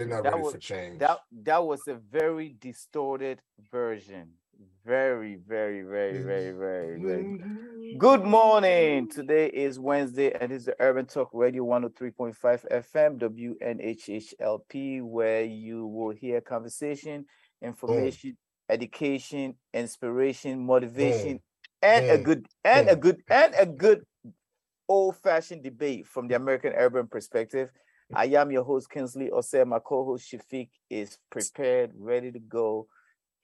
They're not That ready was for change. that that was a very distorted version. Very, very, very, very, very, very. Mm-hmm. Good morning. Today is Wednesday, and this is the Urban Talk Radio 103.5 FM, WNHHLP, where you will hear conversation, information, education, inspiration, motivation, and a good and a good and a good old-fashioned debate from the American urban perspective. I am your host, Kinsley Osei. My co-host Shafiq is prepared, ready to go.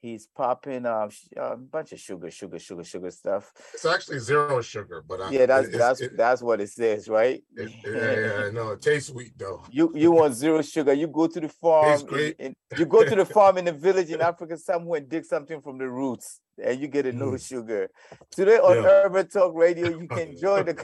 He's popping a bunch of sugar, sugar, sugar, sugar stuff. It's actually zero sugar, but I, Yeah, that's it's- that's it- that's what it says, right? it- yeah, yeah, no, it tastes sweet though. You you want zero sugar? You go to the farm. in- great. in- you go to the farm in the village in Africa somewhere and dig something from the roots, and you get a no sugar. Today on Mm. Yeah. Urban Talk Radio, you can join the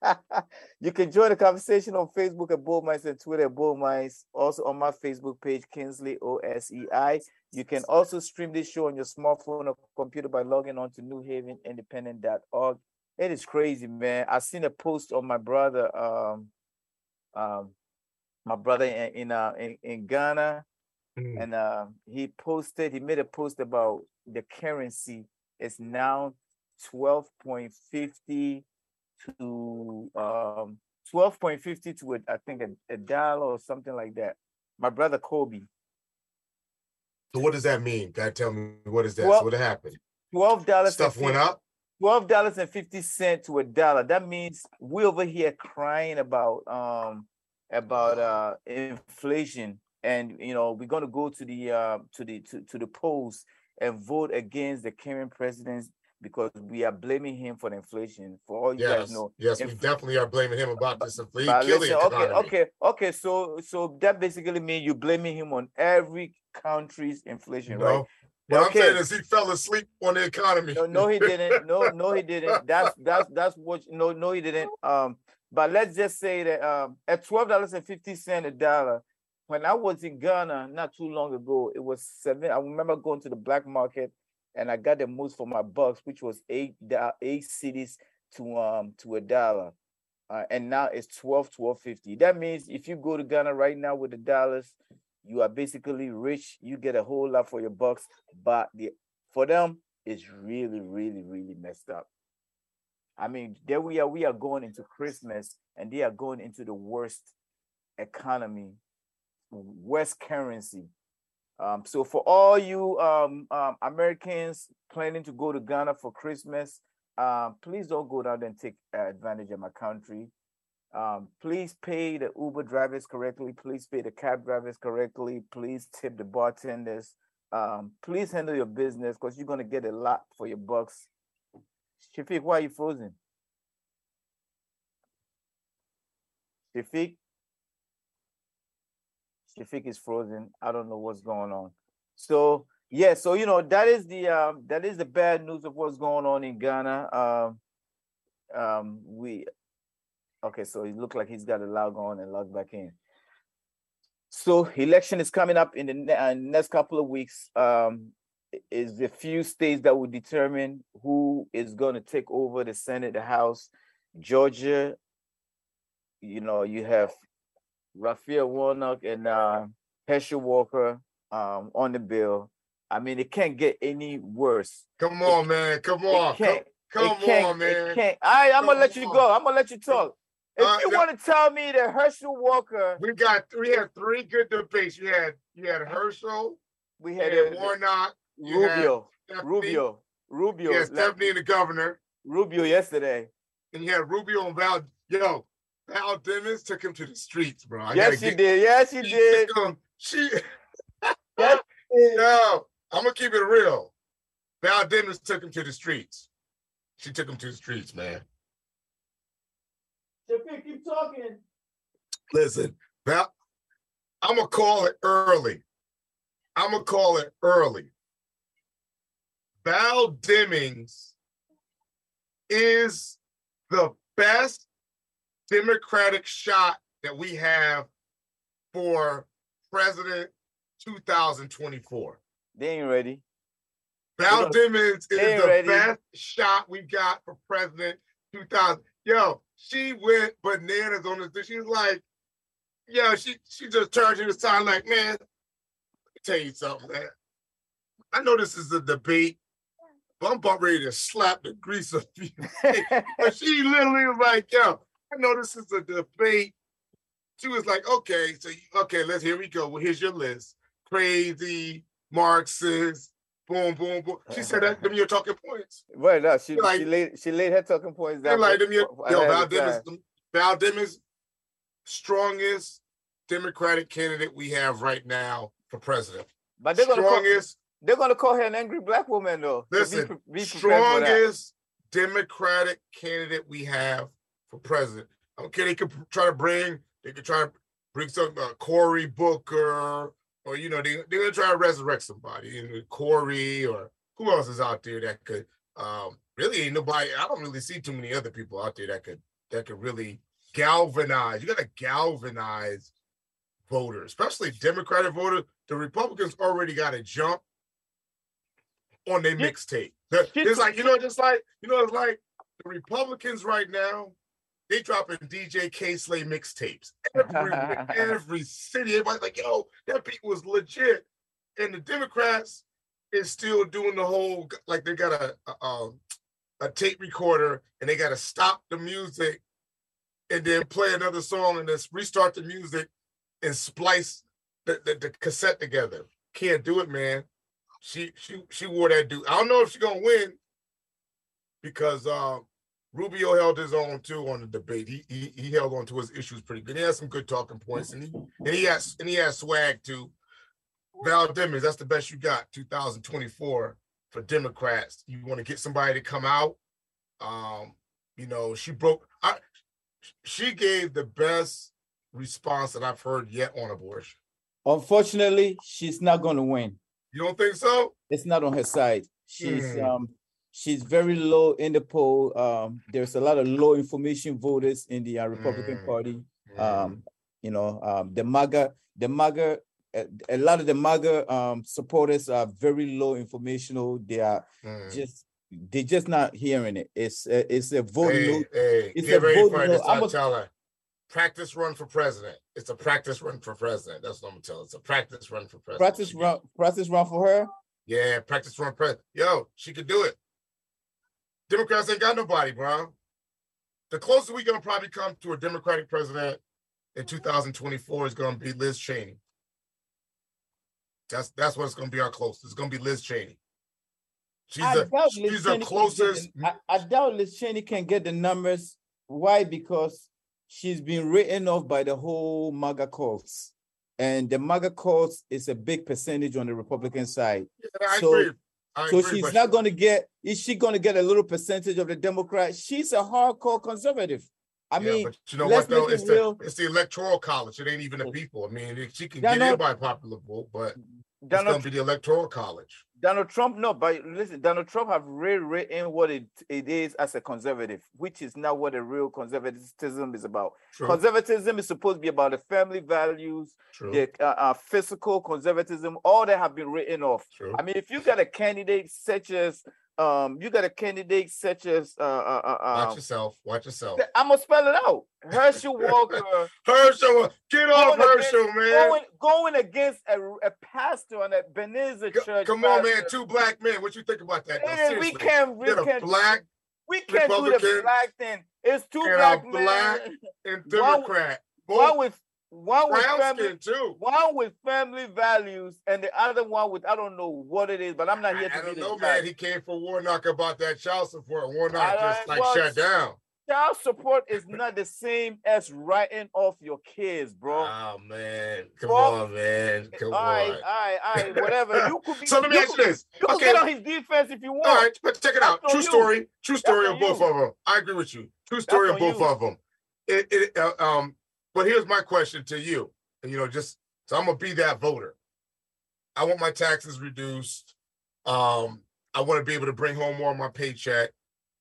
you can join the conversation on Facebook at Bull Mice and Twitter at Bull Mice. Also on my Facebook page, Kinsley O S E I. You can also stream this show on your smartphone or computer by logging on to newhavenindependent.org. It is crazy, man. I seen a post on my brother, um, um, my brother in in, uh, in, in Ghana, Mm. and uh, he posted. He made a post about the currency is now twelve point fifty to um twelve point fifty to a, I think a, a dollar or something like that. My brother Kobe, So what does that mean? God tell me what is that? Well, so what happened? twelve dollars. Stuff went up. twelve dollars and fifty cent to a dollar. That means we over here crying about um about uh inflation, and you know we're gonna go to the uh to the to, to the polls and vote against the current president because we are blaming him for the inflation. For all you guys Yes, know, yes, we definitely are blaming him about this. Killing listen, okay, okay, okay. So so that basically means you're blaming him on every country's inflation, right? No, what I'm saying is he fell asleep on the economy. No, no, he didn't. No, no, he didn't. That's that's that's what. No, no, he didn't. Um, but let's just say that um, at twelve dollars and fifty cent a dollar, when I was in Ghana not too long ago, it was seven. I remember going to the black market and I got the most for my bucks, which was eight eight cedis to um to a dollar. Uh, and now it's 12 1250 that means if you go to ghana right now with the dollars you are basically rich you get a whole lot for your bucks but the for them it's really really really messed up i mean there we are we are going into christmas and they are going into the worst economy worst currency um, so for all you um, um, americans planning to go to ghana for christmas um, please don't go down there and take uh, advantage of my country um, please pay the Uber drivers correctly. Please pay the cab drivers correctly. Please tip the bartenders. Um, please handle your business because you're gonna get a lot for your bucks. Shafiq, why are you frozen? Shafiq? Shafiq is frozen. I don't know what's going on. So yeah, so you know that is the um, that is the bad news of what's going on in Ghana. Um, um, we Okay, so it looked like he's got a log on and log back in. So election is coming up in the uh, next couple of weeks. Um, is the few states that will determine who is going to take over the Senate, the House. Georgia, you know, you have Raphael Warnock and uh, Herschel Walker um, on the bill. I mean, it can't get any worse. Come on, man. Come on. It. Come, it come on, man. It. All right, I'm gonna let you on. go. I'm gonna let you talk. If Uh, you no- want to tell me that Herschel Walker, We got we had three good debates. You had you had Herschel, we had had Warnock, Rubio, Rubio, Rubio, had Stephanie and the governor, Rubio yesterday. and you had Rubio and Val. Yo, Val Demings took him to the streets, bro. I yes, gotta get- did. Yes, she she did. took him- She, Yes, no, I'm gonna keep it real. Val Demings took him to the streets. She took him to the streets, man. Shafiq, keep talking. Listen, Val, I'm gonna call it early. I'm gonna call it early. Val Demings is the best Democratic shot that we have for president 2024. They ain't ready. Val don't- Demings is the ready. best shot we got for president 2000. Yo, she went bananas on this. She was like, yo, she she just turned to the side like, man, let me tell you something, man. I know this is a debate, but I'm about ready to slap the grease off you. but she literally was like, yo, I know this is a debate. She was like, okay, so you- okay, let's here we go. Well, here's your list. Crazy, Marxist, boom, boom, boom. She said that them your talking points. Well, no, she, Like- she laid she laid her talking points down. like them your yo, Val. Demings, Val Demings, strongest Democratic candidate we have right now for president. But they're gonna call, Strongest, they're gonna call her an angry black woman though. So be listen, be that. strongest Democratic candidate we have for president. I don't care. They could try to bring, they could try to bring some uh, Cory Booker, or you know, they they're gonna try to resurrect somebody, you know, Cory, or who else is out there that could. Um, really, ain't nobody. I don't really see too many other people out there that could that could really galvanize. You got to galvanize voters, especially Democratic voters. The Republicans already got a jump on their mixtape. It's like you know, just like you know, it's like the Republicans right now. They dropping DJ Kay Slay mixtapes everywhere, every city. Everybody's like, "Yo, that beat was legit," and the Democrats is still doing the whole like they got a a, um, a tape recorder and they got to stop the music and then play another song and then restart the music and splice the, the, the cassette together. Can't do it, man. She she she wore that dude. I don't know if she's gonna win because um Rubio held his own too on the debate. He, he he held on to his issues pretty good. He had some good talking points and he and he has and he has swag too. Val Demings, that's the best you got 2024 for Democrats. You want to get somebody to come out. Um, you know, she broke I she gave the best response that I've heard yet on abortion. Unfortunately, she's not gonna win. You don't think so? It's not on her side. She's Hmm. um she's very low in the poll. Um, there's a lot of low information voters in the uh, Republican Mm. Party. Mm. Um, you know, um, the MAGA, the MAGA, a, a lot of the MAGA um supporters are very low informational. They are Mm. just they're just not hearing it. It's a, it's a vote hey, no. hey, it's get a ready vote for it. I'm a- tell her. Practice run for president. It's a practice run for president. That's what I'm gonna tell her. It's a practice run for president. Practice run, practice run for her. Yeah, practice run president. Yo, she could do it. Democrats ain't got nobody, bro. The closest we gonna probably come to a Democratic president in 2024 is gonna be Liz Cheney. That's that's what it's gonna be our closest. It's gonna be Liz Cheney. She's I the doubt Liz she's the Cheney can get closest. the- I, I doubt Liz Cheney can get the numbers. Why? Because she's been written off by the whole MAGA cause. And the MAGA cause is a big percentage on the Republican side. Yeah, I So- agree. I So she's not going to get, is she going to get a little percentage of the Democrats? She's a hardcore conservative. I yeah, mean, but you know let's what though? make it It's the real. it's the electoral college. It ain't even the people. I mean, she can Yeah, get no. in by popular vote, but it's Donald, gonna be the electoral college. Donald Trump, no, but listen, Donald Trump have rewritten what it, it is as a conservative, which is not what a real conservatism is about. True, Conservatism is supposed to be about the family values, true, the uh, uh, fiscal conservatism, all that have been written off. true. I mean, if you got a candidate such as, um, you got a candidate such as, uh, uh, uh, Watch uh, yourself. Watch yourself. I'm gonna spell it out. Herschel Walker Herschel, get off Going against- Herschel, man. going going against a, a pastor on a Co- church. Come on, man. Two black men. What you think about that? Hey, we can't, we can't, black we can't do the black thing. It's two a black men. black and Democrat. Both with one with family, too. one with family values, and the other one with I don't know what it is, but I'm not I, here to I don't know, man. He came for Warnock about that child support. Warnock I- just like well, shut down. Child support is not the same as writing off your kids, bro. Oh man, come Bro. on, man, come all right, on. all right, all right, whatever. You could be. So let me you ask you this. you Okay, get on his defense if you want. all right, but check it out. That's on True you. story. True story on of both you. of them. I agree with you. True story of both of them. It, it, uh, um, but here's my question to you. And you know, just so I'm gonna be that voter. I want my taxes reduced. Um, I want to be able to bring home more of my paycheck.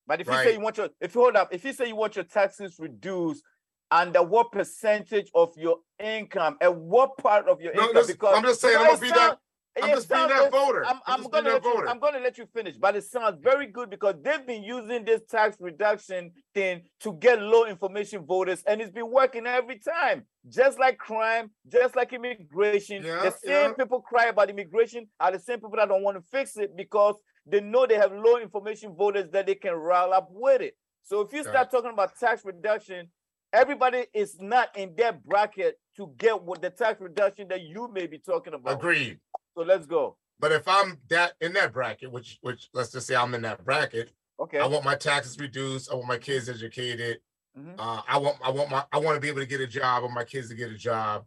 But if you say you want your, if you hold up, if you say you want your taxes reduced, under what percentage of your income and what part of your No, income? because I'm just saying, I'm gonna be that- sound- I'm just being that voter. I'm, I'm I'm just being gonna let you, voter. I'm gonna let you finish, but it sounds very good because they've been using this tax reduction thing to get low information voters, and it's been working every time. Just like crime, just like immigration, Yeah, the same yeah. people cry about immigration are the same people that don't want to fix it because they know they have low information voters that they can rile up with it. So if you Right. start talking about tax reduction, everybody is not in that bracket to get what the tax reduction that you may be talking about. Agreed. So let's go. But if I'm that in that bracket, which which let's just say I'm in that bracket, Okay. I want my taxes reduced. I want my kids educated. Mhm. Uh, I want I want my I want to be able to get a job. I want my kids to get a job.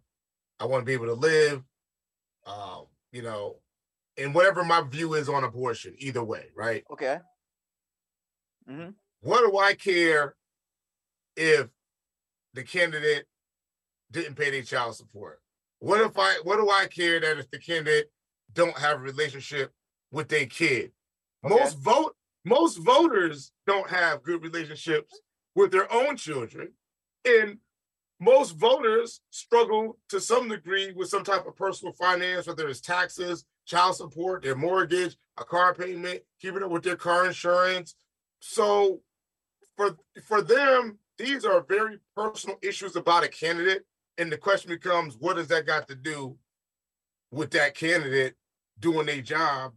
I want to be able to live. Uh, you know, and whatever my view is on abortion, either way, right? Okay. hmm What do I care if the candidate didn't pay their child support? What if I what do I care that if the candidate don't have a relationship with their kid? Okay. Most vote most voters don't have good relationships with their own children. And most voters struggle to some degree with some type of personal finance, whether it's taxes, child support, their mortgage, a car payment, keeping up with their car insurance. So for for them, these are very personal issues about a candidate. And the question becomes, what does that got to do with that candidate doing their job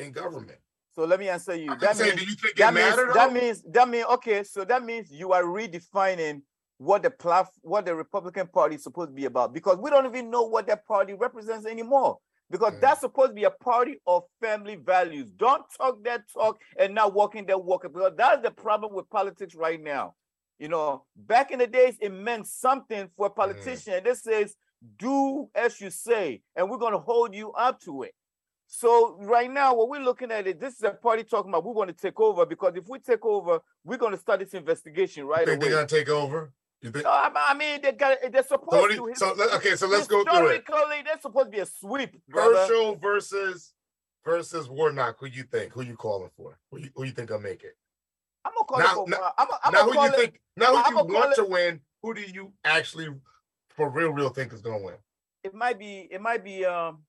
in government? So let me answer you. That saying, means do you that means that means that means okay. So that means you are redefining what the plat what the Republican Party is supposed to be about because we don't even know what that party represents anymore. Because Mm. that's supposed to be a party of family values. Don't talk that talk and not walking that walk. Because that's the problem with politics right now. You know, back in the days, it meant something for a politician. This says, do as you say, and we're going to hold you up to it. So right now, what we're looking at it, this is a party talking about we're going to take over because if we take over, we're going to start this investigation You right think away. they're gonna take over? You think? No, I mean, they got they're supposed do to. you- so okay, so let's go through it. Historically, they're supposed to be a sweep. Herschel versus versus Warnock. Who you think? Who you calling for? Who you, who you think will make it? I'm gonna call Now- it. For, now- I'm, I'm now who you it. think? Now who I'm you want it- to win? Who do you actually, for real, real think is gonna win? It might be. It might be. Um.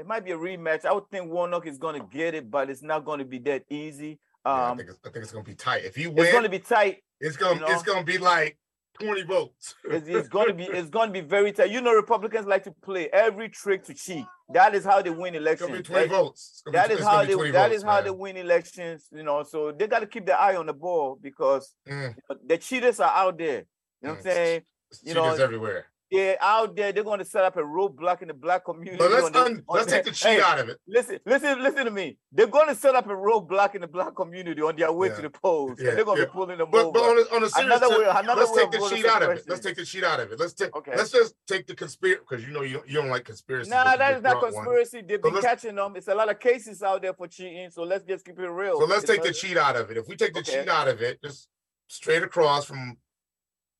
It might be a rematch. I would think Warnock is gonna get it, but it's not gonna be that easy. Yeah, I Um. think it's, I think it's gonna be tight. If he wins, it's gonna be tight. it's gonna you it's gonna be like twenty votes. It's, it's gonna be. It's gonna be very tight. You know, Republicans like to play every trick to cheat. That is how they win It's elections. gonna be twenty That- votes. It's gonna be is how they 20 that votes, is how they win elections you know so they got to keep their eye on the ball because Mm, the cheaters are out there you know what i'm Mm. saying it's You cheaters know, everywhere. They're out there they're going to set up a roadblock in the black community But let's the- un, on let's the- take the cheat Hey, out of it. listen listen listen to me they're going to set up a roadblock in the black community on their way Yeah. to the polls Yeah, they're going to yeah. be pulling them But, over but on a, on a serious another way another let's way take the cheat out of it. Let's take the cheat out of it. Let's take Okay. let's just take the conspiracy because you know you, you don't like conspiracy. Nah, that is not conspiracy. They've So been catching them. It's a lot of cases out there for cheating. So let's just keep it real. So let's It's take the cheat out of it. If we take the Okay. cheat out of it, just straight across from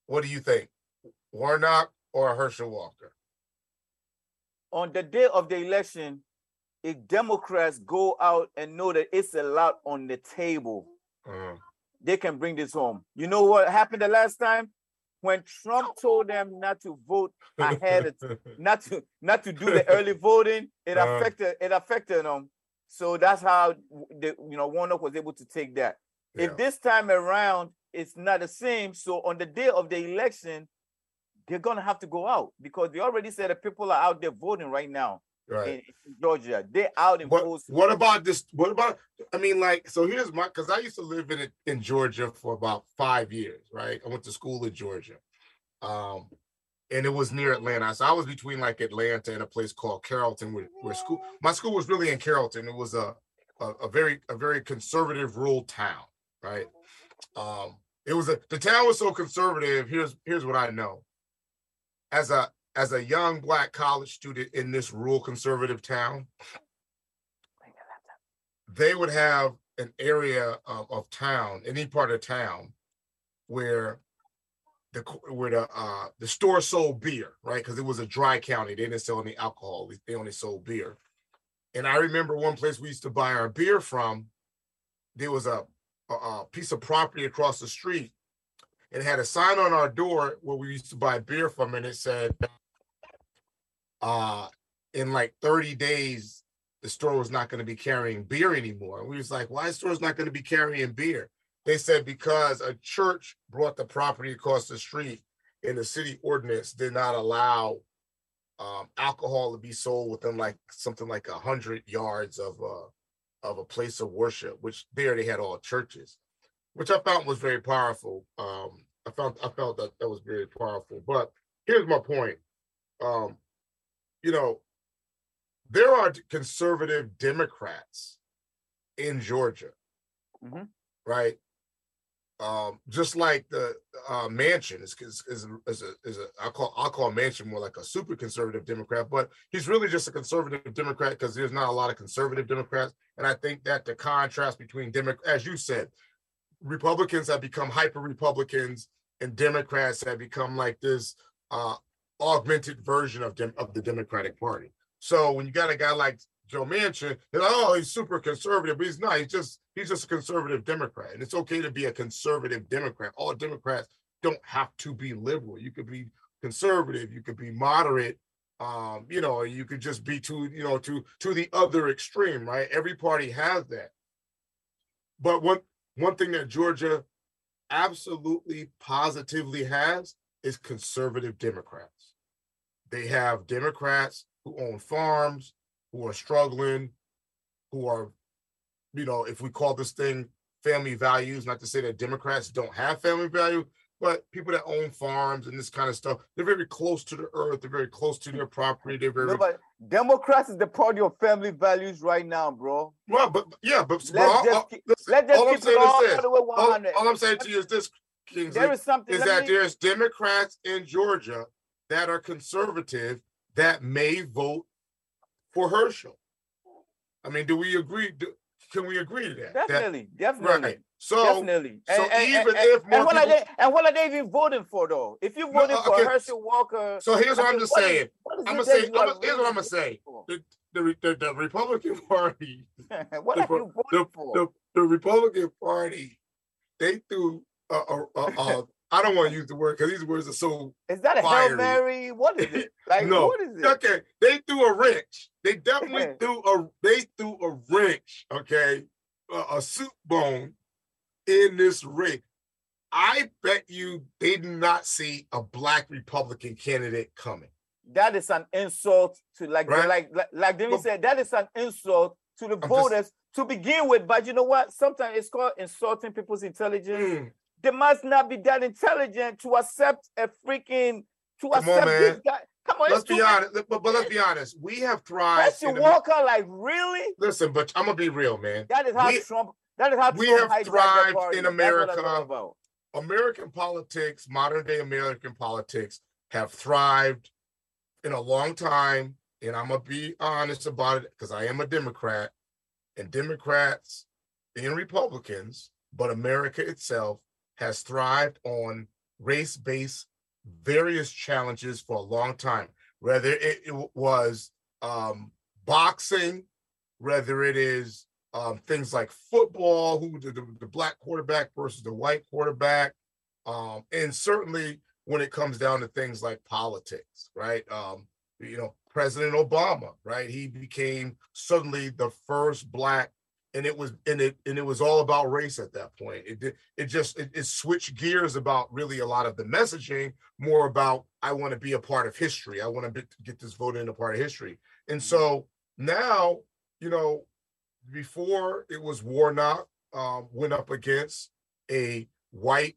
what do you think? Warnock or Herschel Walker? on the day of the election, if Democrats go out and know that it's a lot on the table, Uh, they can bring this home. You know what happened the last time? When Trump told them not to vote ahead, of, not to not to do the early voting, it Uh-huh. affected it affected them. So that's how the you know Warnock was able to take that. Yeah. If this time around it's not the same, so on the day of the election, they're gonna have to go out because they already said that people are out there voting right now right. in, Georgia. They're out in What, polls. what about this? What about? I mean, like, so here's my because I used to live in in Georgia for about five years, right? I went to school in Georgia, um, and it was near Atlanta. So I was between like Atlanta and a place called Carrollton, where, where school. My school was really in Carrollton. It was a a, a very a very conservative rural town, right? Um, it was a the town was so conservative. Here's here's what I know. As a as a young black college student in this rural conservative town, they would have an area of, of town, any part of town, where the where the uh the store sold beer, right? Because it was a dry county. They didn't sell any alcohol. they- only sold beer. And I remember one place we used to buy our beer from. There was a a, a piece of property across the street, and had a sign on our door where we used to buy beer from, and it said, uh, in like 30 days, the store was not going to be carrying beer anymore. And We was like, why the store's not going to be carrying beer? They said because a church brought the property across the street and the city ordinance did not allow um, alcohol to be sold within like something like a hundred yards of uh, of a place of worship, which there they had all churches, which I found was very powerful. Um, I found I felt that that was very powerful. But here's my point. Um, you know, there are conservative Democrats in Georgia, Mhm. right? Um, just like the uh, Manchin is is is, is a is a I call I call Manchin more like a super conservative Democrat, but he's really just a conservative Democrat because there's not a lot of conservative Democrats, and I think that the contrast between Democrats, as you said, Republicans have become hyper Republicans, and Democrats have become like this uh, augmented version of dem- of the Democratic Party. So when you got a guy like Joe Manchin, they're like, oh, he's super conservative, but he's not. He's just he's just a conservative Democrat, and it's okay to be a conservative Democrat. All Democrats don't have to be liberal. You could be conservative. You could be moderate. Um, you know, you could just be to you know to to the other extreme, right? Every party has that. But one one thing that Georgia absolutely positively has is conservative Democrats. They have Democrats who own farms, who are struggling, who are, you know, if we call this thing family values, not to say that Democrats don't have family value, but people that own farms and this kind of stuff, they're very close to the earth, they're very close to their property, they're very No, but Democrats is the party of family values right now, bro. well, but yeah, but, Let's all- just all- keep- listen, Let's just all I'm keep it all is this. the way all, 100. all I'm saying to you is this, Kingsley, There is something is that me- there's Democrats in Georgia that are conservative that may vote for Herschel. I mean, do we agree? Do, can we agree to that? That- definitely, definitely, right. So, definitely. so And- even and- if and what are people- they and what are they even voting for though? If you No, voted uh, for okay. Herschel Walker, so here's what I I'm just what is- saying. what I'm gonna say. I'm, gonna- here's what I'm gonna say. The, the, the, the Republican Party, what the, are you voting for? the, the Republican Party, they threw. A, I don't want to use the word because these words are so is that a fiery. Hail Mary? What is it? Like No. what is it? okay. They threw a wrench. They definitely threw a. They threw a wrench. Okay, a, a soup bone in this ring. I bet you they did not see a black Republican candidate coming. That is an insult to like Right. like like, like Demi said, that is an insult to the just- voters to begin with. But you know what? Sometimes it's called insulting people's intelligence. Mm, They must not be that intelligent to accept a freaking to Come on, accept this guy. Come on, let's be honest. But, but let's be honest. We have thrived. The- Walker, like really? listen, but I'm gonna be real, man. That is how We- Trump. That is how we have thrived in That's what I'm America. American politics, modern day American politics, have thrived in a long time. And I'm gonna be honest about it because I am a Democrat, and Democrats and Republicans, but America itself has thrived on race-based various challenges for a long time. Whether it, it was um, boxing, whether it is um, things like football, who the, the, the black quarterback versus the white quarterback, um, and certainly when it comes down to things like politics, right? Um, you know, President Obama, right? He became suddenly the first black, and it was and it and it was all about race at that point. It did it just it, it switched gears about really a lot of the messaging, more about I want to be a part of history. I want to get this vote in a part of history, and so now you know before it was Warnock um, went up against a white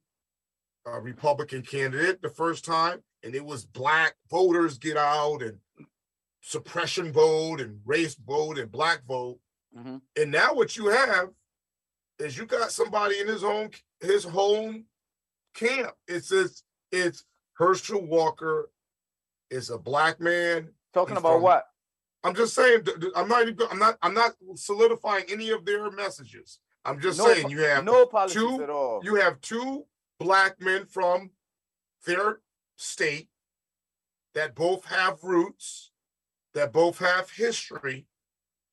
uh, Republican candidate the first time, and it was black voters get out and suppression vote and race vote and black vote. Mhm. And now what you have is you got somebody in his own his home camp. It's says it's Herschel Walker is a black man. Talking He's about from- what? I'm just saying. I'm not. even- I'm not. I'm not solidifying any of their messages. I'm just No saying you have No politics two- at all. you have two black men from their state that both have roots, that both have history,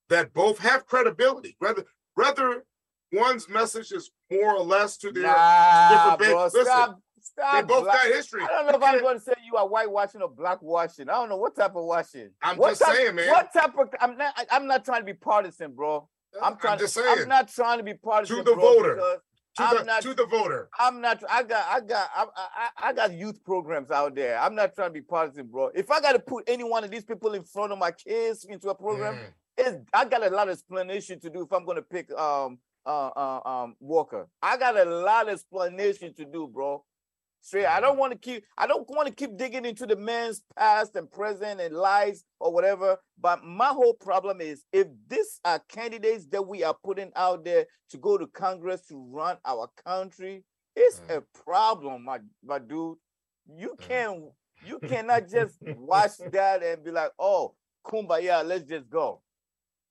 that both have credibility. Whether whether one's message is more or less to their Nah, different bro, listen, stop, Stop. They both black- got history. I don't know You if I'm going to say you are whitewashing or blackwashing. I don't know what type of washing. I'm what just type, saying, man. What type of? I'm not. I- I'm not trying to be partisan, bro. I'm trying. just I'm not trying to be partisan. the bro, voter. to, I'm the, not- to the voter. I'm not. I got. I got. I, I, I got youth programs out there. I'm not trying to be partisan, bro. If I got to put any one of these people in front of my kids into a program, Mm. it's, I got a lot of explanation to do if I'm going to pick um uh, uh um Walker. I got a lot of explanation to do, bro. Straight. I don't want to keep. I don't want to keep digging into the man's past and present and lies or whatever. But my whole problem is if these are candidates that we are putting out there to go to Congress to run our country, it's Mm. a problem, my my dude. You Mm. can't. You cannot just watch that and be like, "Oh, kumbaya, let's just go."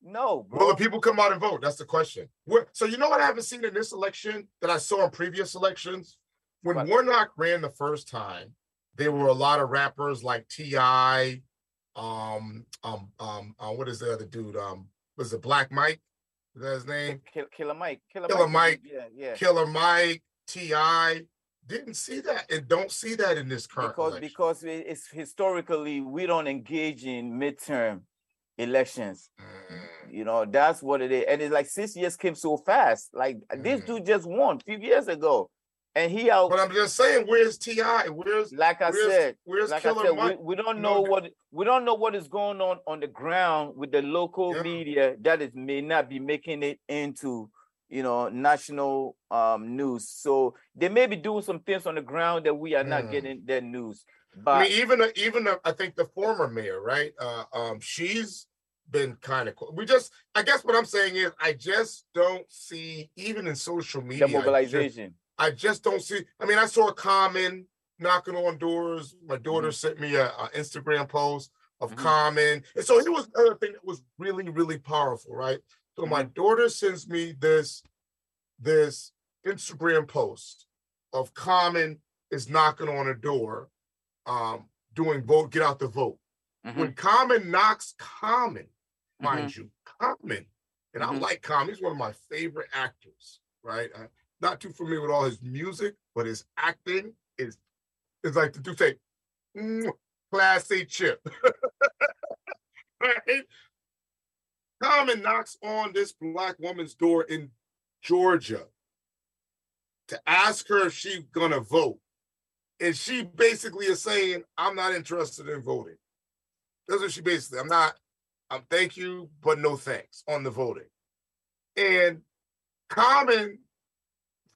No, bro. Will the people come out and vote? That's the question. Where, so you know what I haven't seen in this election that I saw in previous elections? When? Warnock ran the first time, there were a lot of rappers like T.I., um, um, um, uh, what is the other dude? Um, was it Black Mike? Is that his name? Kill, Killer Mike. Killer, Killer Mike. Mike. Yeah, yeah. Killer Mike, T.I. Didn't see that and don't see that in this current because election. because it's historically we don't engage in midterm elections. Mm, You know that's what it is, and it's like six years came so fast. Like this Mhm. dude just won a few years ago, and he out. but I'm just saying, where's T.I.? Where's like I where's, said, where's like I Killer said, we, Mike? we don't know the- what we don't know what is going on on the ground with the local Yeah. media that is may not be making it into you know national um news. So they may be doing some things on the ground that we are not Mm. getting that news. I But mean, even even I think the former mayor, right? Uh, um, she's been kind of cool. We just, I guess, what I'm saying is, I just don't see, even in social media, the I mobilization. I just don't see. I mean, I saw Common knocking on doors. My daughter sent me a, a Instagram post of Mhm. Common, and so it was another thing that was really, really powerful, right? So my daughter sends me this this Instagram post of Common is knocking on a door, um, doing vote, get out the vote. Mhm. When Common knocks Common, Mm-hmm. mind you, Common, and I Mhm. like Common. He's one of my favorite actors, right? i not too familiar with all his music, but his acting is is like the dude say, "Mm, class chip. right? Common knocks on this black woman's door in Georgia to ask her if she's gonna vote. And she basically is saying, I'm not interested in voting. That's what she basically, I'm not, I'm thank you, but no thanks on the voting. And Common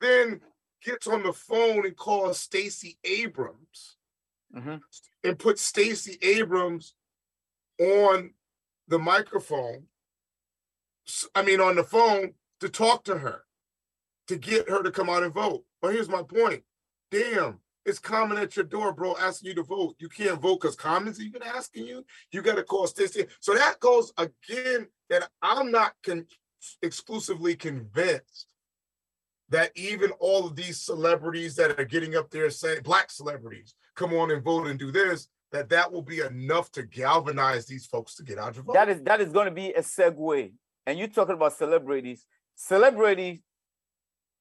then gets on the phone and calls Stacey Abrams Mhm. and puts Stacey Abrams on the microphone. I mean, on the phone to talk to her, to get her to come out and vote. But here's my point. Damn, it's Common at your door, bro, asking you to vote. You can't vote because Common's even asking you. You got to call Stacey. So that goes again that I'm not con- exclusively convinced that even all of these celebrities that are getting up there saying black celebrities come on and vote and do this that that will be enough to galvanize these folks to get out and vote That is that is going to be a segue. And you're talking about celebrities? Celebrities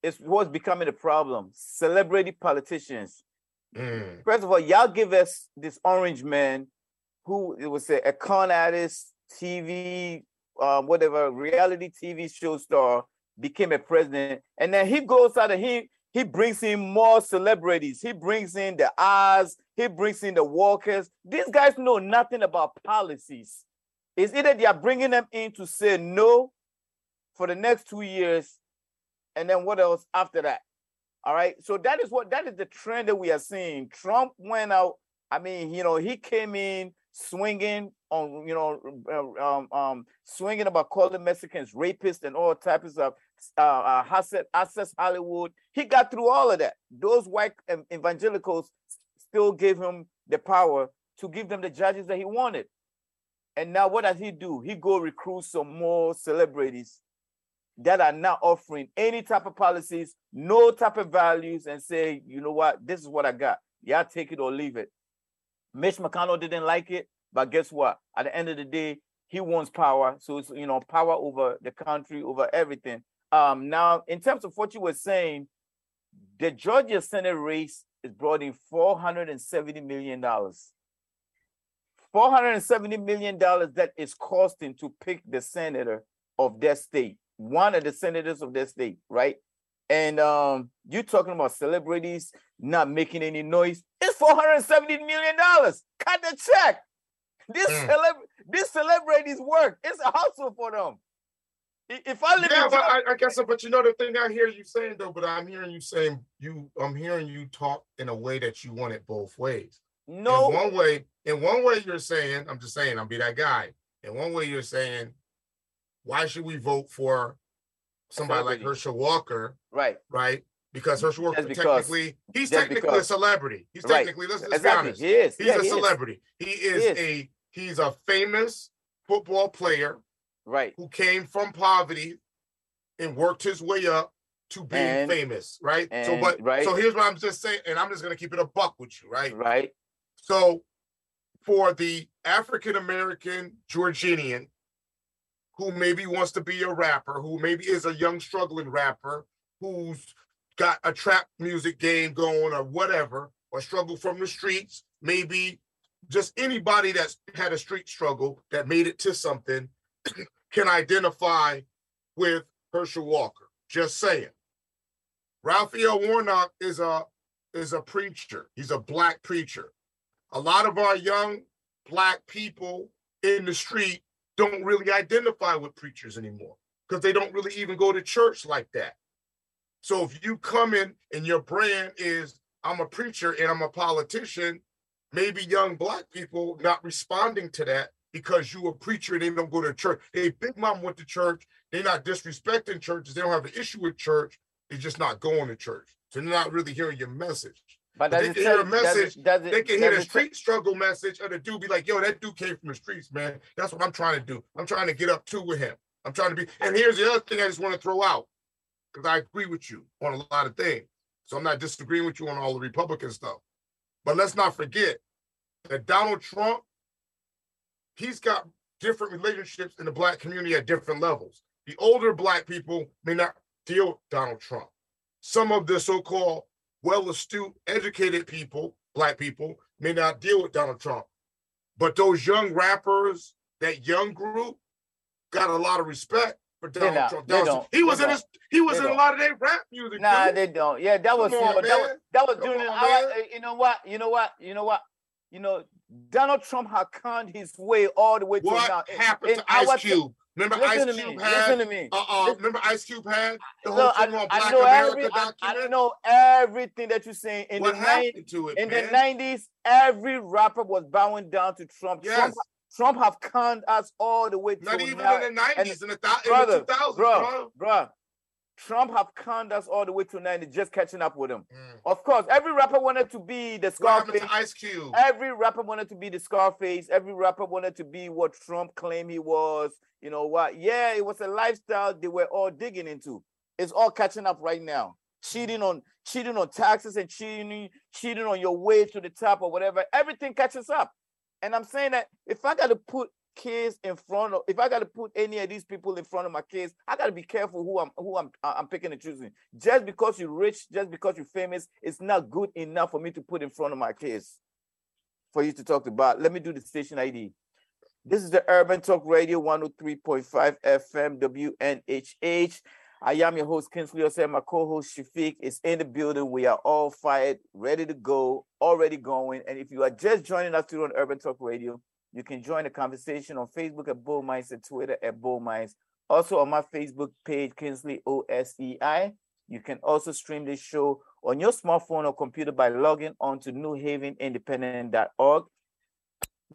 is what's becoming a problem. Celebrity politicians. Mm, First of all, y'all give us this orange man, who it was a, a con artist, TV, um, whatever, reality TV show star, became a president, and then he goes out and he he brings in more celebrities. He brings in the Oz, he brings in the Walkers. These guys know nothing about policies. It's either they are bringing them in to say no for the next two years, and then what else after that? All right. So that is what that is the trend that we are seeing. Trump went out. I mean, you know, he came in swinging on, you know, uh, um, um, swinging about calling Mexicans rapists and all types of uh, uh, access, access Hollywood. He got through all of that. Those white evangelicals still gave him the power to give them the judges that he wanted. And now what does he do? He go recruit some more celebrities that are not offering any type of policies, no type of values, and say, you know what, this is what I got. Y'all take it or leave it. Mitch McConnell didn't like it, but guess what? At the end of the day, he wants power. So it's you know power over the country, over everything. Um, now, in terms of what you were saying, the Georgia Senate race is brought in 470 million dollars. 470 million dollars that is costing to pick the senator of their state, one of the senators of their state, right? And um, you talking about celebrities not making any noise? It's 470 million dollars. Cut the check. This Mm. celeb- these celebrities work. It's a hustle for them. If I live Yeah, in but I, I guess, but you know the thing I hear you saying though, but I'm hearing you saying you, I'm hearing you talk in a way that you want it both ways. no, In one way, in one way, you're saying, I'm just saying, I'll be that guy. In one way, you're saying, why should we vote for somebody like Herschel Walker, right? right? Because Herschel Walker because- technically, he's technically a celebrity. He's Right. technically, let's, let's be honest. He is. He's Yeah, a he is. celebrity. He is, is. a he's a famous football player Right. who came from poverty and worked his way up to being And- famous, right? so, but right. so here's what I'm just saying, and I'm just gonna keep it a buck with you, right? Right. So, for the African American Georginian who maybe wants to be a rapper, who maybe is a young struggling rapper, who's got a trap music game going or whatever, or struggle from the streets, maybe just anybody that's had a street struggle that made it to something can identify with Herschel Walker. Just saying. Raphael Warnock is a is a preacher. He's a black preacher. A lot of our young black people in the street don't really identify with preachers anymore because they don't really even go to church like that. So if you come in and your brand is I'm a preacher and I'm a politician, maybe young black people not responding to that because you a preacher and they don't go to church. Hey, Big Mom went to church. They're not disrespecting churches. They don't have an issue with church. They're just not going to church. So they're not really hearing your message. But they can hear a you- does it- message, does it- They can hear the street struggle message of the dude be like, yo, that dude came from the streets, man. That's what I'm trying to do. I'm trying to get up to with him. I'm trying to be. And here's the other thing I just want to throw out because I agree with you on a lot of things. So I'm not disagreeing with you on all the Republican stuff. But let's not forget that Donald Trump, he's got different relationships in the black community at different levels. The older black people may not deal with Donald Trump. Some of the so-called well-astute, educated people, black people, may not deal with Donald Trump. But those young rappers, that young group, got a lot of respect for Donald don't. Trump. Donald don't. Trump. He was They in his he was They in a don't. lot of their rap music. Nah, dude. they don't. Yeah, that was you on, know, that was that was Come during. on, I- uh, you know what? You know what? You know what? You know, Donald Trump had conned his way all the way to now. what happened in to Ice Cube? Remember Ice me. Cube Listen had to me. uh, uh Listen- remember Ice Cube had the whole No, thing I, on I know America every, I, I know everything that you're saying. In what the happened to it, in man? the nineties, every rapper was bowing down to Trump. Yes. Trump, Trump have conned us all the way Not to even now. in the nineties, in the in brother, the two thousands, bro, bro. Trump have conned us all the way to 90, just catching up with him. Mm. Of course, every rapper wanted to be the Scarface. Ice Cube? Every rapper wanted to be the Scarface. Every rapper wanted to be what Trump claimed he was. You know what? Yeah, it was a lifestyle they were all digging into. It's all catching up right now. Cheating on cheating on taxes and cheating cheating on your way to the top or whatever. Everything catches up. And I'm saying that if I got to put kids in front of, if I got to put any of these people in front of my kids, I got to be careful who I'm who I'm I'm picking and choosing. Just because you're rich, just because you're famous, it's not good enough for me to put in front of my kids for you to talk about. Let me do the station ID. This is the Urban Talk Radio 103.5 FM WNHH. I am your host, Kinsley Osei. My co-host Shafiq is in the building. We are all fired, ready to go, already going. And if you are just joining us here on Urban Talk Radio, you can join the conversation on Facebook at Bull Minds and Twitter at Bull. Also on my Facebook page, Kinsley OSEI. You can also stream this show on your smartphone or computer by logging on to newhavenindependent.org.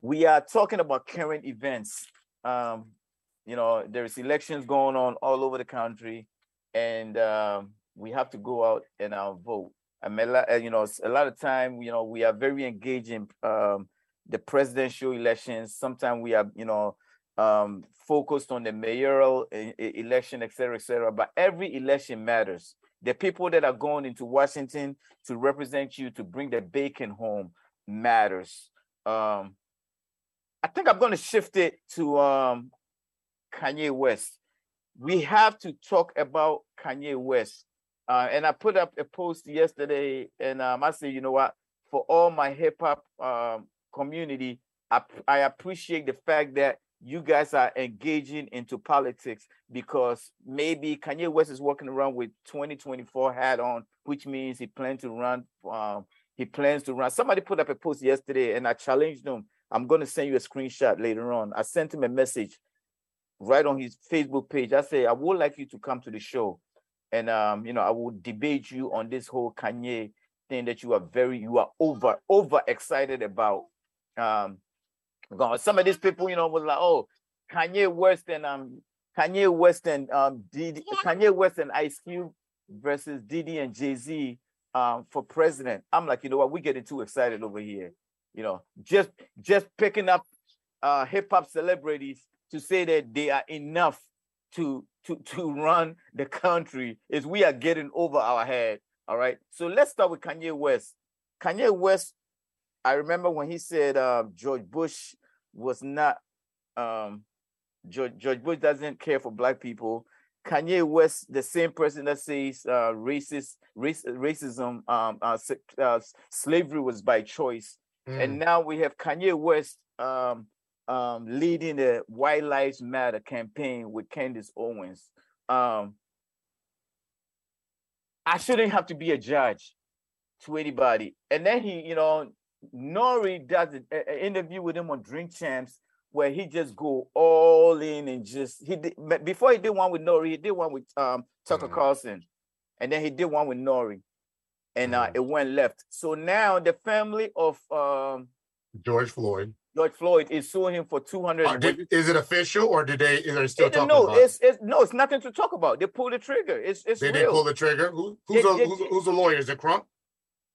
We are talking about current events. Um, you know, there's elections going on all over the country, and um, we have to go out and uh, vote. I mean, uh, you know, a lot of time, you know, we are very engaged in um, the presidential elections. Sometimes we are, you know, um, focused on the mayoral election, et cetera, et cetera. But every election matters. The people that are going into Washington to represent you to bring the bacon home matters. Um, I think I'm going to shift it to um, Kanye West. We have to talk about Kanye West Uh, and I put up a post yesterday, and um, I said, you know what? For all my hip hop um, community, I, I appreciate the fact that you guys are engaging into politics because maybe Kanye West is walking around with 2024 hat on, which means he plans to run. Um, he plans to run. Somebody put up a post yesterday, and I challenged him. I'm going to send you a screenshot later on. I sent him a message right on his Facebook page. I say I would like you to come to the show, and um, you know, I will debate you on this whole Kanye thing that you are very, you are over, over excited about. Um, God, some of these people, you know, was like, oh, Kanye West and um, Kanye West and um, Kanye West and Ice Cube versus Diddy and Jay Z um for president. I'm like, you know what, we're getting too excited over here. You know, just just picking up uh hip hop celebrities to say that they are enough to to to run the country is we are getting over our head. All right. So let's start with Kanye West. Kanye West, I remember when he said uh, George Bush was not um, George, George Bush doesn't care for black people. Kanye West, the same person that says uh, racist race, racism, um, uh, uh, slavery was by choice, mm. and now we have Kanye West um, um, leading the White Lives Matter campaign with Candace Owens. Um, I shouldn't have to be a judge to anybody. And then he, you know, Nori does an interview with him on Drink Champs where he just go all in and just he did before he did one with Nori, he did one with um, Tucker mm-hmm. Carlson, and then he did one with Nori, and uh, mm-hmm. it went left. So now the family of um, George Floyd George Floyd is suing him for 200. Uh, is it official or did they, is they still talking no, about it's, it's, no, it's nothing to talk about. They pulled the trigger. It's, it's Did real. they pull the trigger? Who, who's, they, a, they, who's, who's the lawyer? Is it Crump?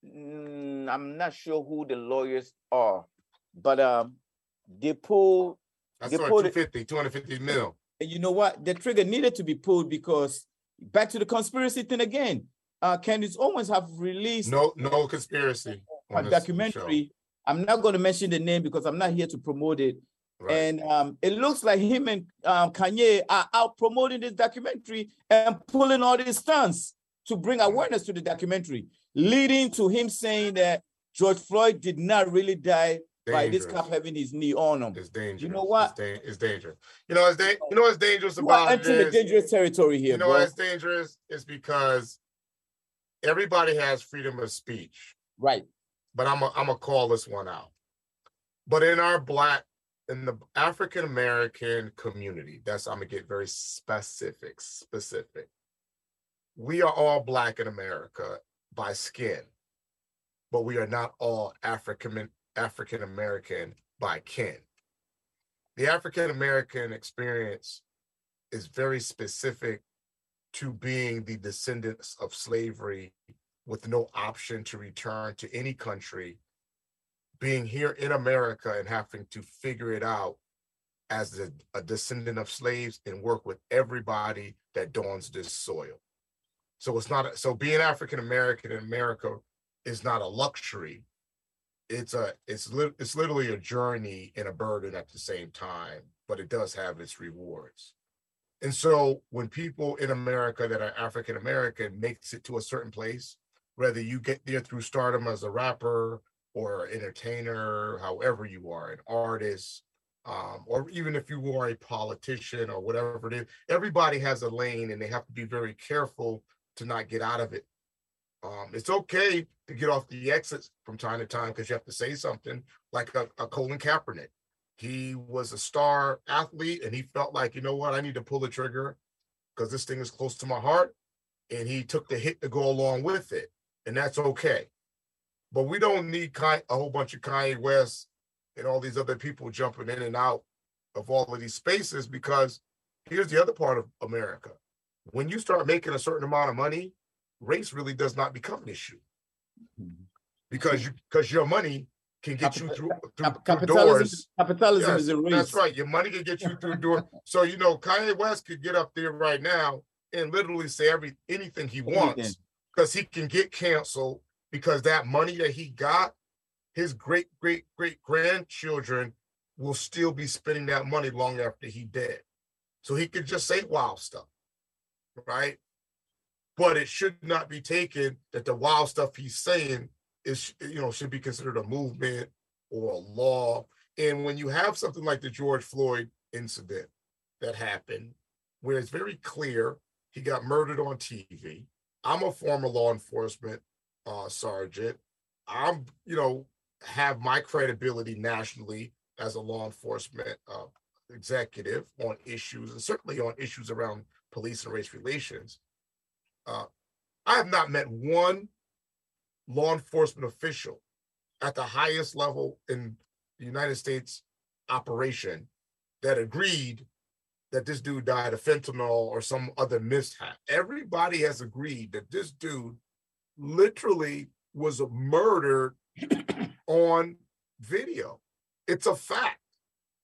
Mm, I'm not sure who the lawyers are, but um, they pulled. I they saw pulled 250, it, 250 mil. And you know what? The trigger needed to be pulled because back to the conspiracy thing again. Uh, Candace Owens have released no no conspiracy a documentary I'm not going to mention the name because I'm not here to promote it. Right. And um, it looks like him and um, Kanye are out promoting this documentary and pulling all these stunts to bring awareness to the documentary, leading to him saying that George Floyd did not really die by this cop having his knee on him. It's dangerous. You know what? It's, da- it's dangerous. You know, it's da- you know what's dangerous about well, entering the dangerous territory here. You know bro. what's dangerous is because everybody has freedom of speech. Right but I'm a, I'm gonna call this one out. But in our black, in the African American community, that's I'm gonna get very specific, specific. We are all black in America by skin, but we are not all African African American by kin. The African American experience is very specific to being the descendants of slavery with no option to return to any country, being here in America and having to figure it out as a, a descendant of slaves and work with everybody that dawns this soil. So it's not so being African American in America is not a luxury. It's a it's li- it's literally a journey and a burden at the same time, but it does have its rewards. And so when people in America that are African American makes it to a certain place, whether you get there through stardom as a rapper or entertainer, however you are, an artist, um, or even if you are a politician or whatever it is, everybody has a lane and they have to be very careful to not get out of it. Um, it's okay to get off the exits from time to time because you have to say something like a, a Colin Kaepernick. He was a star athlete and he felt like, you know what, I need to pull the trigger because this thing is close to my heart. And he took the hit to go along with it and that's okay. But we don't need a whole bunch of Kanye West and all these other people jumping in and out of all of these spaces because here's the other part of America. When you start making a certain amount of money, race really does not become an issue mm-hmm. because you because your money can get you through, through, capitalism, through doors. Capitalism yes, is a race. That's right. Your money can get you through doors. So you know, Kanye West could get up there right now and literally say every anything he wants because he can get canceled because that money that he got, his great great great grandchildren will still be spending that money long after he dead. So he could just say wild stuff, right? but it should not be taken that the wild stuff he's saying is you know should be considered a movement or a law. And when you have something like the George Floyd incident that happened, where it's very clear he got murdered on TV. I'm a former law enforcement uh, sergeant. I'm, you know, have my credibility nationally as a law enforcement uh, executive on issues, and certainly on issues around police and race relations. Uh, I have not met one law enforcement official at the highest level in the United States operation that agreed that this dude died of fentanyl or some other mishap. Everybody has agreed that this dude literally was murdered on video. It's a fact.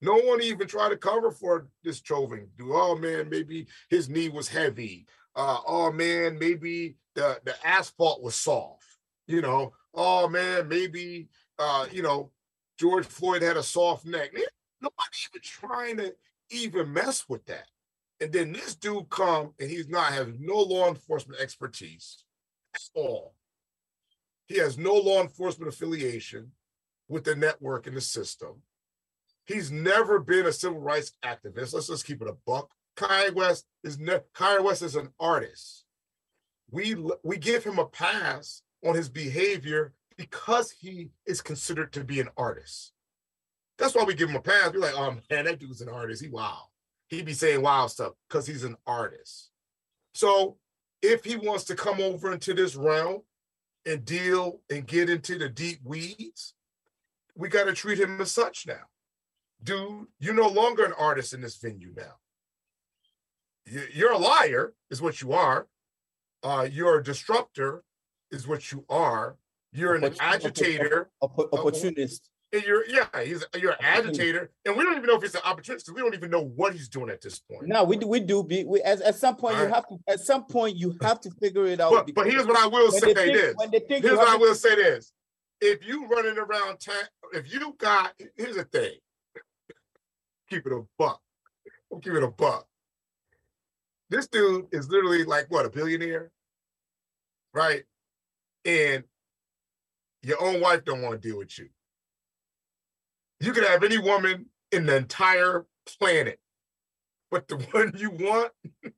No one even tried to cover for this Chauvin. Do oh man, maybe his knee was heavy. Uh, oh man, maybe the the asphalt was soft. You know, oh man, maybe uh, you know George Floyd had a soft neck. Man, nobody even trying to even mess with that. And then this dude come and he's not having no law enforcement expertise at all. He has no law enforcement affiliation with the network and the system. He's never been a civil rights activist. Let's just keep it a buck. Kanye West is ne- Kanye West is an artist. We we give him a pass on his behavior because he is considered to be an artist. That's why we give him a pass. We're like, oh man, that dude's an artist. He wow. He be saying wild stuff because he's an artist. So if he wants to come over into this realm and deal and get into the deep weeds, we got to treat him as such now. Dude, you're no longer an artist in this venue now. You're a liar, is what you are. Uh, you're a disruptor, is what you are. You're an agitator, opportunist. And you're yeah, he's you're an agitator, and we don't even know if he's an opportunist because we don't even know what he's doing at this point. No, we do we do be we, at, at some point All you right. have to at some point you have to figure it out. But, but here's what I will say think, this. Here's what I will say this. If you running around town, if you got here's the thing. Keep it a buck. Keep it a buck. This dude is literally like what a billionaire, right? And your own wife don't want to deal with you you could have any woman in the entire planet, but the one you want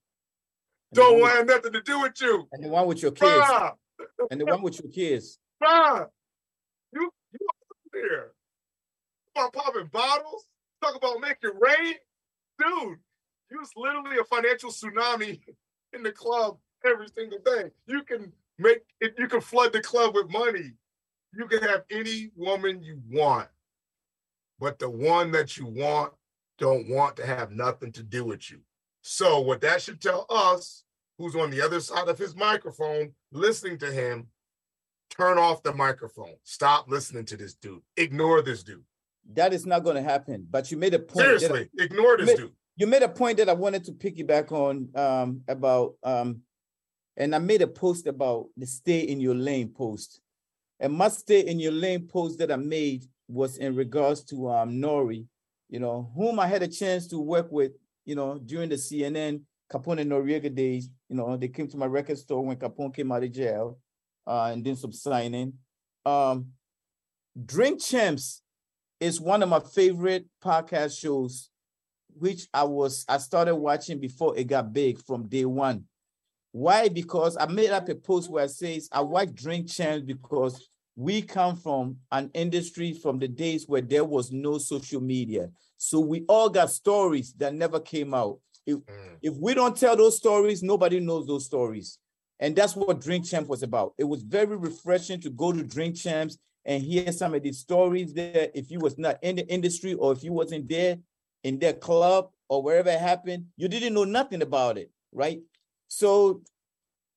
don't want nothing to do with you. And the one with your kids. and the one with your kids. Bruh, you you there. About popping bottles, talk about making rain. Dude, you was literally a financial tsunami in the club every single day. You can make it, you can flood the club with money. You can have any woman you want but the one that you want don't want to have nothing to do with you. So what that should tell us, who's on the other side of his microphone, listening to him, turn off the microphone. Stop listening to this dude. Ignore this dude. That is not going to happen. But you made a point. Seriously, I, ignore this made, dude. You made a point that I wanted to piggyback on um, about, um, and I made a post about the stay in your lane post. And my stay in your lane post that I made was in regards to um, Nori, you know, whom I had a chance to work with, you know, during the CNN Capone and Noreaga days. You know, they came to my record store when Capone came out of jail uh, and did some signing. Um, Drink Champs is one of my favorite podcast shows, which I was I started watching before it got big from day one. Why? Because I made up a post where it says I watch Drink Champs because we come from an industry from the days where there was no social media. So we all got stories that never came out. If, mm. if we don't tell those stories, nobody knows those stories. And that's what Drink Champ was about. It was very refreshing to go to Drink Champs and hear some of these stories there. If you was not in the industry or if you wasn't there in their club or wherever it happened, you didn't know nothing about it, right? So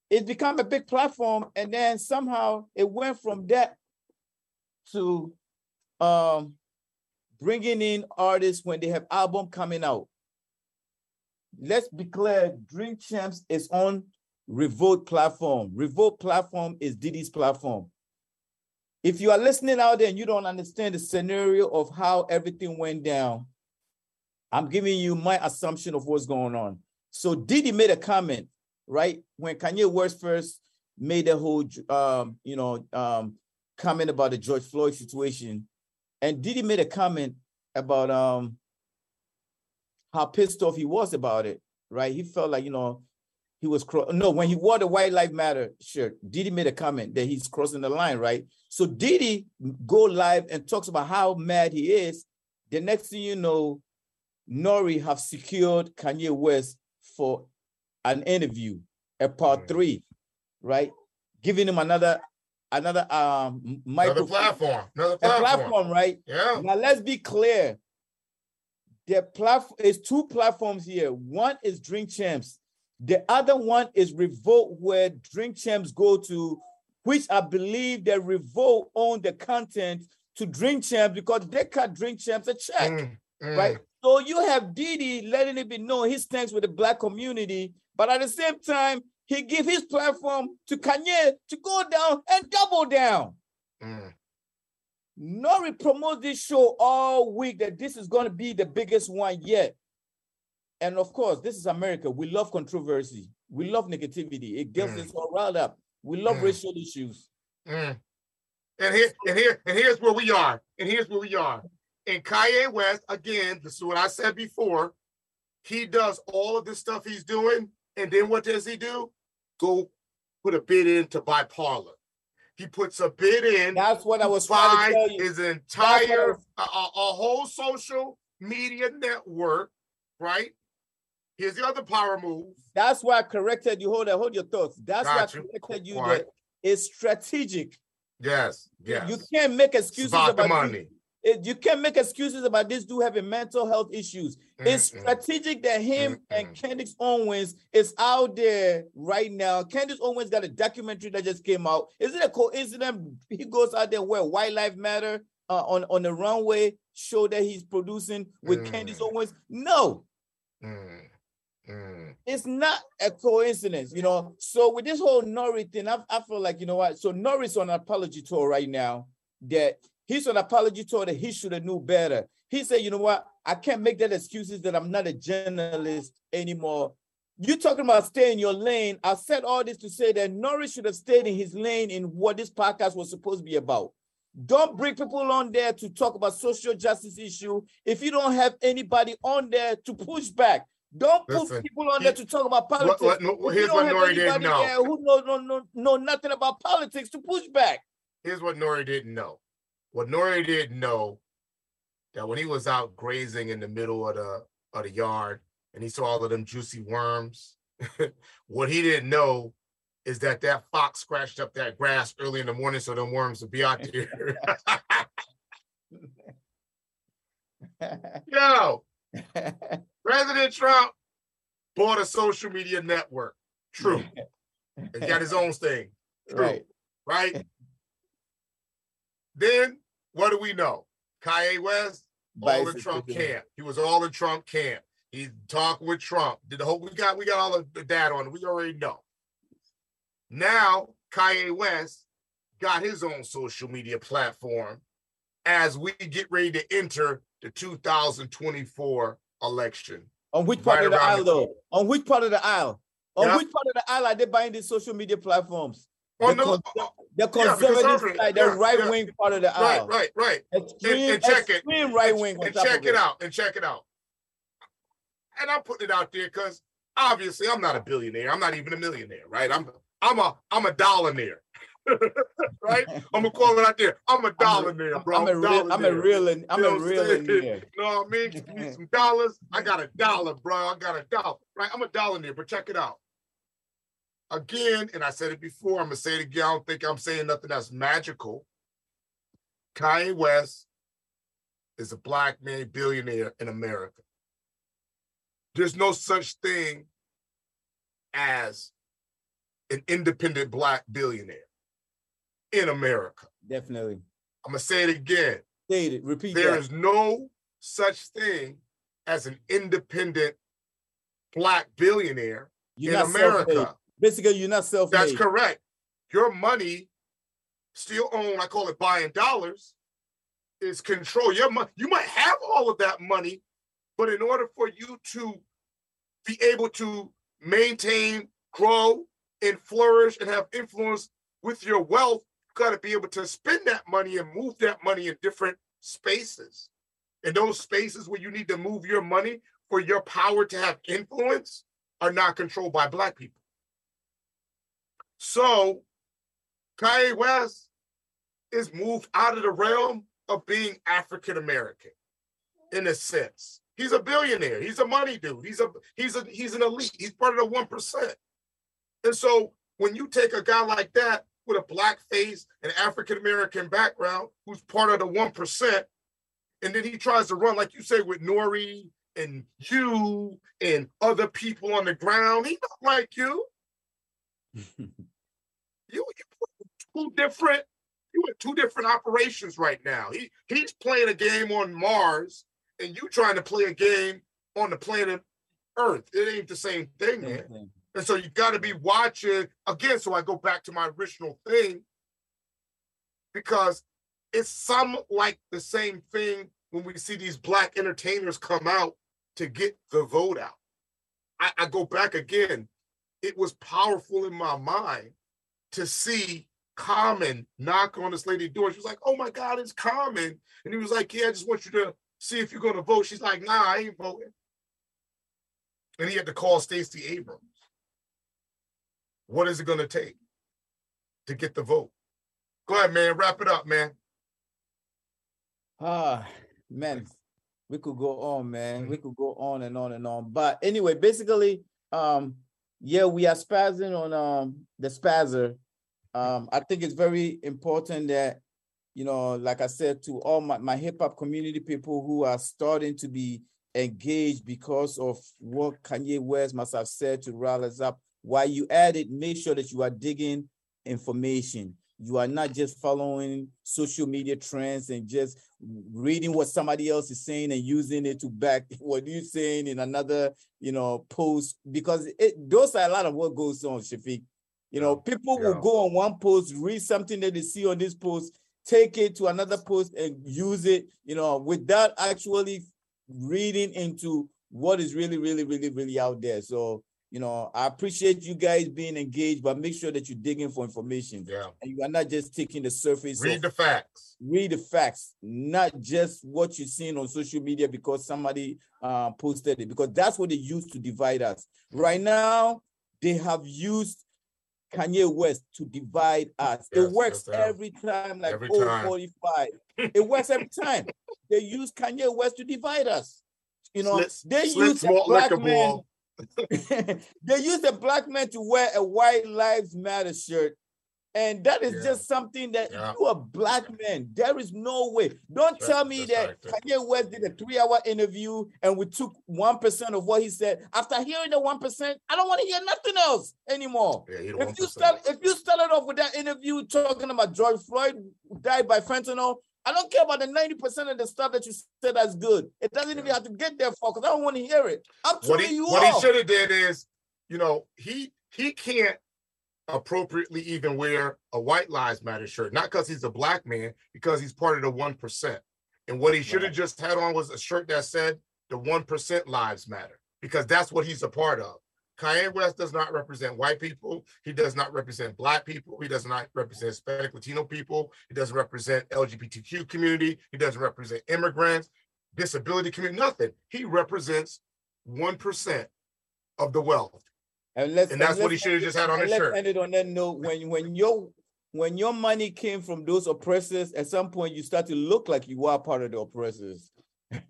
it's become a big platform and then somehow it went from that to um bringing in artists when they have album coming out let's be clear drink champs is on revolt platform revolt platform is Diddy's platform if you are listening out there and you don't understand the scenario of how everything went down i'm giving you my assumption of what's going on so Diddy made a comment right? When Kanye West first made the whole, um, you know, um, comment about the George Floyd situation, and Diddy made a comment about um how pissed off he was about it, right? He felt like, you know, he was cro- no when he wore the White Life Matter shirt. Diddy made a comment that he's crossing the line, right? So Diddy go live and talks about how mad he is. The next thing you know, Nori have secured Kanye West for an interview, a part three, right? Giving him another another um micro platform, another platform. platform, right? Yeah. Now let's be clear. The platform is two platforms here. One is Drink Champs. The other one is Revolt, where Drink Champs go to, which I believe they Revolt on the content to Drink Champs because they cut Drink Champs a check, mm, mm. right? So you have Diddy letting it be known he stands with the black community, but at the same time, he give his platform to Kanye to go down and double down. Mm. Nori promotes this show all week that this is going to be the biggest one yet. And of course, this is America. We love controversy. We love negativity. It gets mm. us all riled up. We love mm. racial issues. Mm. And here, and here, and here's where we are. And here's where we are. And Kanye West, again, this is what I said before. He does all of this stuff he's doing, and then what does he do? Go put a bid in to buy Parler. He puts a bid in. That's what I was trying to tell you. His entire, was... a, a whole social media network, right? Here's the other power move. That's why I corrected you. Hold on, hold your thoughts. That's Got why I corrected you that it's strategic. Yes, yes. You can't make excuses about, about the money. You can't make excuses about this dude having mental health issues. Mm-hmm. It's strategic that him mm-hmm. and Candace Owens is out there right now. Candace Owens got a documentary that just came out. Is it a coincidence he goes out there where White Life Matter uh, on, on the runway show that he's producing with mm. Candace Owens? No. Mm. Mm. It's not a coincidence, you know. So with this whole Nori thing, I, I feel like you know what. So Nori's on an apology tour right now. That he's on an apology tour that he should have knew better. He said, you know what? I can't make that excuses that I'm not a journalist anymore. You're talking about stay in your lane. I said all this to say that Nori should have stayed in his lane in what this podcast was supposed to be about. Don't bring people on there to talk about social justice issue if you don't have anybody on there to push back. Don't put Listen, people on he, there to talk about politics. What, what, here's what Nori didn't know. Who know, know, know, know nothing about politics to push back. Here's what Nori didn't know. What Nori didn't know that when he was out grazing in the middle of the of the yard and he saw all of them juicy worms, what he didn't know is that that fox scratched up that grass early in the morning so them worms would be out there. Yo, President Trump bought a social media network. True. he got his own thing. True. Right. Right. then what do we know? Kanye West, all in Trump camp. He was all in Trump camp. He talked with Trump. Did the whole we got we got all of the data on it. We already know. Now Kanye West got his own social media platform as we get ready to enter the 2024 election. On which part right of the aisle, the though? On which part of the aisle? On which part of the aisle are they buying these social media platforms? Oh, on the, the, the conservative yeah, side, the yeah, right wing part of the aisle. Right, right, right. Extreme, and, and check extreme it. right wing. And, and check it out. And check it out. And I'm putting it out there because obviously I'm not a billionaire. I'm not even a millionaire, right? I'm I'm a I'm a dollar near. right? I'm gonna call it out there. I'm a dollar there, bro. I'm a real, I'm a real, I'm a real. You know what I mean? Give me some dollars. I got a dollar, bro. I got a dollar. Right? I'm a dollar there, but check it out. Again, and I said it before. I'm gonna say it again. I don't think I'm saying nothing that's magical. Kanye West is a black man billionaire in America. There's no such thing as an independent black billionaire in America. Definitely. I'm gonna say it again. Say it. Repeat. There that. is no such thing as an independent black billionaire you're in America. Self-made. Basically, you're not self-made. That's correct. Your money, still own, I call it buying dollars, is control. Your money. You might have all of that money, but in order for you to be able to maintain grow and flourish and have influence with your wealth, got to be able to spend that money and move that money in different spaces. And those spaces where you need to move your money for your power to have influence are not controlled by black people. So Kanye West is moved out of the realm of being African American in a sense. He's a billionaire. He's a money dude. He's a he's a he's an elite. He's part of the one percent. And so when you take a guy like that with a black face and African American background, who's part of the one percent, and then he tries to run like you say with Nori and you and other people on the ground, he's not like you. you you two different you in two different operations right now. He he's playing a game on Mars and you trying to play a game on the planet Earth. It ain't the same thing, man. And so you got to be watching again. So I go back to my original thing because it's some like the same thing when we see these black entertainers come out to get the vote out. I, I go back again. It was powerful in my mind to see Common knock on this lady door. She was like, "Oh my God, it's Common," and he was like, "Yeah, I just want you to see if you're going to vote." She's like, "Nah, I ain't voting." And he had to call Stacey Abrams. What is it going to take to get the vote? Go ahead, man. Wrap it up, man. Ah, man, we could go on, man. Mm-hmm. We could go on and on and on. But anyway, basically, um, yeah, we are spazzing on um the spazzer um, I think it's very important that, you know, like I said, to all my, my hip hop community people who are starting to be engaged because of what Kanye West must have said to rile us up. While you add it, make sure that you are digging information. You are not just following social media trends and just reading what somebody else is saying and using it to back what you're saying in another, you know, post because it those are a lot of what goes on, Shafiq. You know, people yeah. will go on one post, read something that they see on this post, take it to another post and use it, you know, without actually reading into what is really, really, really, really out there. So, you know, I appreciate you guys being engaged, but make sure that you're digging for information. Yeah. And you are not just taking the surface. Read of, the facts. Read the facts, not just what you're seeing on social media because somebody uh, posted it, because that's what they use to divide us. Right now, they have used Kanye West to divide us. Yes, it works yes, every time, like every 45. it works every time. They use Kanye West to divide us. You know, they use a black man. they use a black man to wear a white lives matter shirt and that is yeah. just something that yeah. you a black man. There is no way. Don't that's, tell me that Kanye West did a three-hour interview and we took one percent of what he said. After hearing the one percent, I don't want to hear nothing else anymore. Yeah, if you start, if you started off with that interview talking about George Floyd died by fentanyl, I don't care about the 90% of the stuff that you said that's good. It doesn't even have to get there for because I don't want to hear it. I'm telling what he, you What he should have did is, you know, he he can't appropriately even wear a white lives matter shirt not because he's a black man because he's part of the 1% and what he should have right. just had on was a shirt that said the 1% lives matter because that's what he's a part of Kanye West does not represent white people. He does not represent black people. He does not represent Hispanic Latino people. He doesn't represent LGBTQ community. He doesn't represent immigrants, disability community, nothing. He represents 1% of the wealth. And, let's, and that's and what he should have just had on his shirt. End it on that note. When when your when your money came from those oppressors, at some point you start to look like you are part of the oppressors.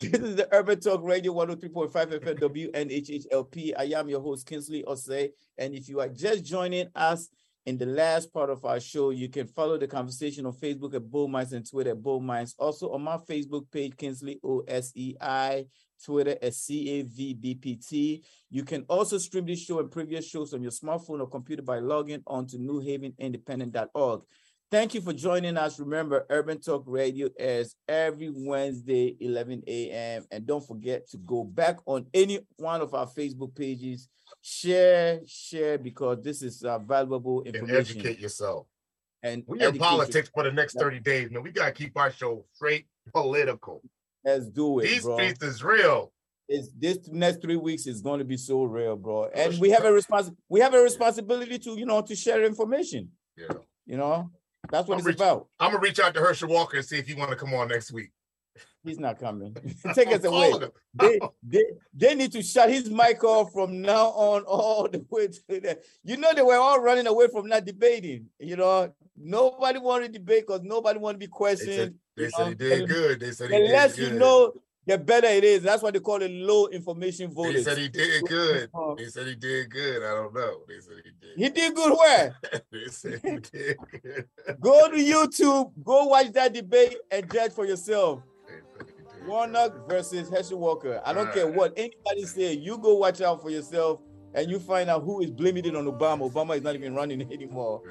this is the Urban Talk Radio 103.5 FM WNHHLP. I am your host, Kingsley Osei. And if you are just joining us in the last part of our show, you can follow the conversation on Facebook at Bull Minds and Twitter at Bull Minds. Also on my Facebook page, Kingsley O S E I Twitter at CAVBPT. You can also stream this show and previous shows on your smartphone or computer by logging on to newhavenindependent.org. Thank you for joining us. Remember, Urban Talk Radio airs every Wednesday, 11 a.m. And don't forget to go back on any one of our Facebook pages. Share, share, because this is uh, valuable information. And educate yourself. And we in politics for the next 30 days, man. We got to keep our show straight political. Let's do it. These bro. streets is real. is this next three weeks is going to be so real, bro. And we have a response. We have a responsibility to you know to share information. Yeah. You know, that's what I'm it's reach- about. I'm gonna reach out to Herschel Walker and see if he want to come on next week. He's not coming. Take us away. They, they they need to shut his mic off from now on all the way to the. You know they were all running away from not debating. You know nobody wanted to debate because nobody wanted to be They questioned. said, they said know, he did good. They said he The did good. you know, the better it is. That's why they call it low information They voters. said he did good. Uh, They said he did good. I don't know. They said he did. He did good where? they said he did good. Go to YouTube, go watch that debate and judge for yourself. They said he did Warnock versus Herschel Walker. I don't care Alright. what anybody say. You go watch out for yourself, and you find out who is blaming it on Obama. Obama is not even running anymore.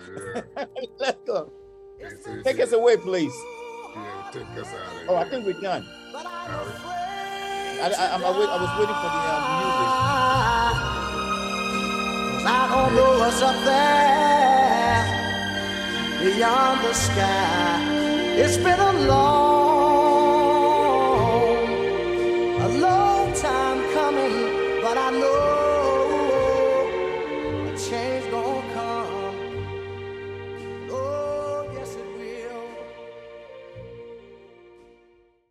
Yeah. Let's go. They said he Take us away, please. Yeah, take us out of Oh, I think we're done. But afraid I, I, I'm- I, was waiting for the um, music. I don't know what's up there beyond the sky. It's been a long